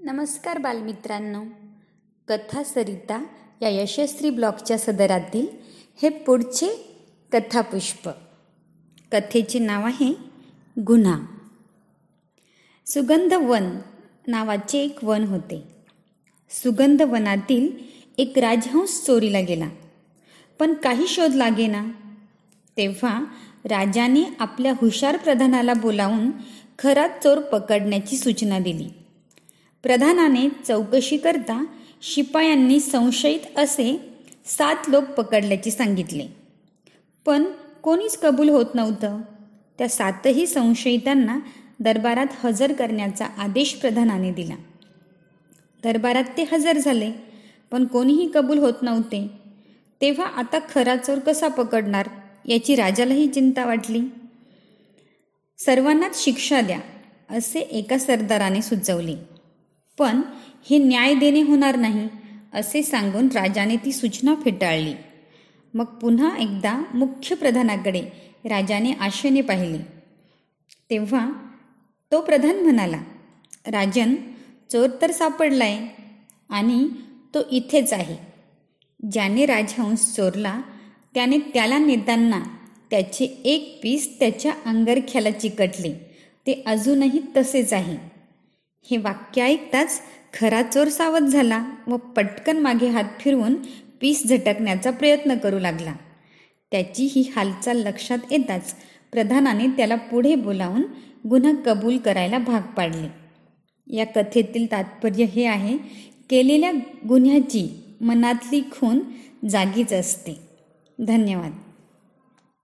नमस्कार बालमित्रांनो. कथा सरिता या यशस्वी ब्लॉगच्या सदरातील हे पुढचे कथापुष्प. कथेचे नाव आहे गुन्हा. सुगंध वन नावाचे एक वन होते. सुगंध वनातील एक राजहंस चोरीला गेला. पण काही शोध लागेना. तेव्हा राजाने आपल्या हुशार प्रधानाला बोलावून खरा चोर पकडण्याची सूचना दिली. प्रधानाने चौकशी करता शिपायांनी संशयित असे सात लोक पकडल्याचे सांगितले. पण कोणीच कबूल होत नव्हतं. त्या सातही संशयितांना दरबारात हजर करण्याचा आदेश प्रधानाने दिला. दरबारात ते हजर झाले पण कोणीही कबूल होत नव्हते. तेव्हा आता खरा चोर कसा पकडणार याची राजालाही चिंता वाटली. सर्वांनाच शिक्षा द्या असे एका सरदाराने सुचवले. पण हे न्याय देणे होणार नाही असे सांगून राजाने ती सूचना फेटाळली. मग पुन्हा एकदा मुख्य प्रधानाकडे राजाने आशेने पाहिले. तेव्हा तो प्रधान म्हणाला राजन चोर तर सापडलाय आणि तो इथेच आहे. ज्याने राजहंस चोरला त्याने त्याला नेताना त्याचे एक पीस त्याच्या अंगरख्याला चिकटले. ते अजूनही तसेच आहे. हे वाक्य ऐकताच खरा चोर सावध झाला व पटकन मागे हात फिरवून पीस झटकण्याचा प्रयत्न करू लागला. त्याची ही हालचाल लक्षात येताच प्रधानाने त्याला पुढे बोलावून गुन्हा कबूल करायला भाग पाडले. या कथेतील तात्पर्य हे आहे केलेल्या गुन्ह्याची मनातली खून जागीच असते. धन्यवाद.